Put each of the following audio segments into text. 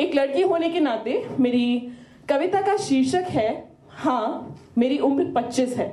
एक लड़की होने के नाते मेरी कविता का शीर्षक है हाँ मेरी उम्र 25 है।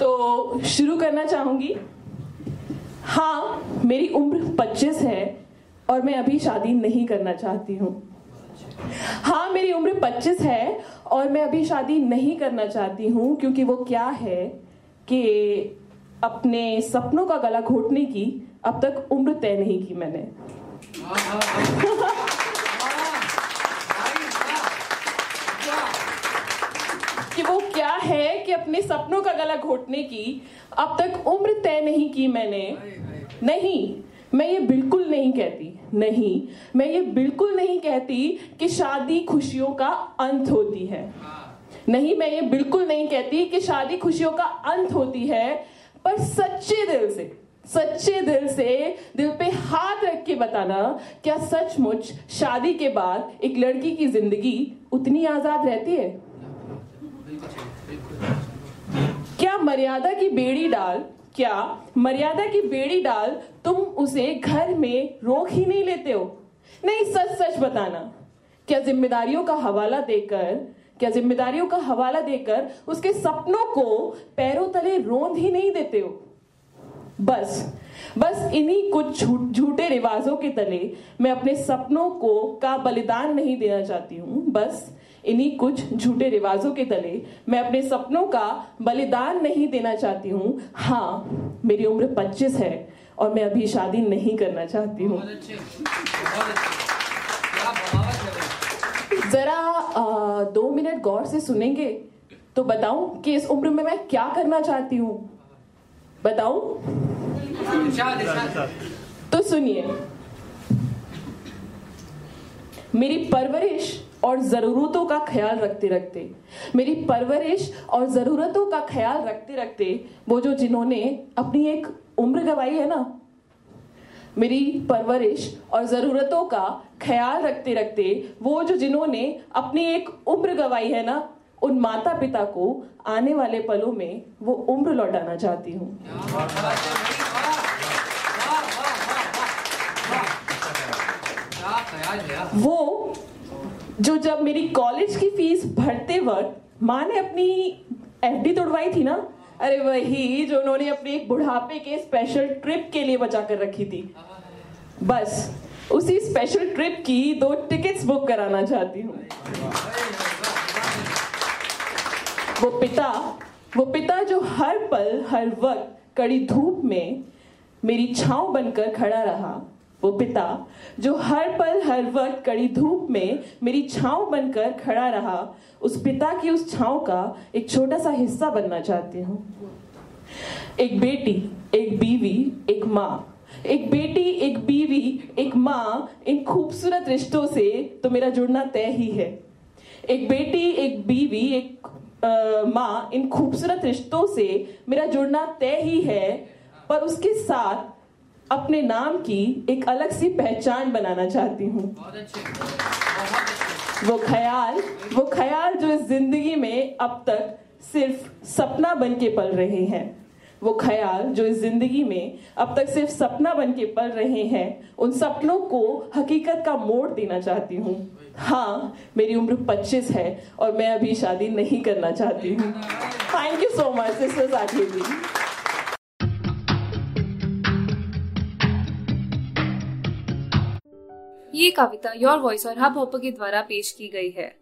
तो शुरू करना चाहूँगी। हाँ मेरी उम्र 25 है और मैं अभी शादी नहीं करना चाहती हूँ। हाँ मेरी उम्र 25 है और मैं अभी शादी नहीं करना चाहती हूँ, क्योंकि वो क्या है कि अपने सपनों का गला घोटने की अब तक उम्र तय नहीं की मैंने। कि वो क्या है कि अपने सपनों का गला घोटने की अब तक उम्र तय नहीं की मैंने। नहीं, मैं ये बिल्कुल नहीं कहती। नहीं, मैं ये बिल्कुल नहीं कहती कि शादी खुशियों का अंत होती है। नहीं, मैं ये बिल्कुल नहीं कहती कि शादी खुशियों का अंत होती है, पर सच्चे दिल से, सच्चे दिल से, दिल बताना, क्या सचमुच शादी के बाद एक लड़की की ज़िंदगी उतनी आज़ाद रहती है? क्या मर्यादा की बेड़ी डाल, क्या मर्यादा की बेड़ी डाल तुम उसे घर में रोक ही नहीं लेते हो? नहीं, सच सच बताना, क्या जिम्मेदारियों का हवाला देकर, क्या जिम्मेदारियों का हवाला देकर उसके सपनों को पैरों तले रोंद ही नहीं देते हो? बस बस इन्हीं कुछ झूठे रिवाजों के तले मैं अपने सपनों को का बलिदान नहीं देना चाहती हूँ। बस इन्हीं कुछ झूठे रिवाजों के तले मैं अपने सपनों का बलिदान नहीं देना चाहती हूँ। हाँ मेरी उम्र 25 है और मैं अभी शादी नहीं करना चाहती हूँ। जरा दो मिनट गौर से सुनेंगे तो बताऊँ कि इस उम्र में मैं क्या करना चाहती हूँ। बताऊँ? तो सुनिए। मेरी परवरिश और ज़रूरतों का ख्याल रखते रखते, मेरी परवरिश और ज़रूरतों का ख्याल रखते रखते, वो जो जिन्होंने अपनी एक उम्र गवाई है ना, मेरी परवरिश और ज़रूरतों का ख्याल रखते रखते, वो जो जिन्होंने अपनी एक उम्र गवाई है ना उन माता पिता को आने वाले पलों में वो उम्र लौटाना चाहती हूँ। वो जो जब मेरी कॉलेज की फ़ीस भरते वक्त माँ ने अपनी एफडी तोड़वाई थी ना, अरे वही जो उन्होंने अपने एक बुढ़ापे के स्पेशल ट्रिप के लिए बचा कर रखी थी। बस, उसी स्पेशल ट्रिप की दो टिकट्स बुक कराना चाहती हूँ। वो पिता वो पिता जो हर पल, हर वक्त कड़ी धूप में मेरी छांव बनकर खड़ा रहा, वो पिता जो हर पल, हर वक्त कड़ी धूप में मेरी छांव बनकर खड़ा रहा, उस पिता की उस छांव का एक छोटा सा हिस्सा बनना चाहती हूँ। एक बेटी, एक बीवी, एक माँ। एक बेटी, एक बीवी, एक माँ इन खूबसूरत रिश्तों से तो मेरा जुड़ना तय ही है। एक बेटी, एक बीवी, एक माँ इन खूबसूरत रिश्तों से मेरा जुड़ना तय ही है पर उसके साथ अपने नाम की एक अलग सी पहचान बनाना चाहती हूँ। वो ख्याल वो ख्याल जो इस ज़िंदगी में अब तक सिर्फ़ सपना बन के पल रहे हैं। वो ख्याल जो इस ज़िंदगी में अब तक सिर्फ़ सपना बन के पल रहे हैं, उन सपनों को हकीकत का मोड़ देना चाहती हूँ। हाँ मेरी उम्र 25 है और मैं अभी शादी नहीं करना चाहती हूँ। थैंक यू सो मच वाज आखिर ये कविता योर वॉइस और हब हॉपर के द्वारा पेश की गई है।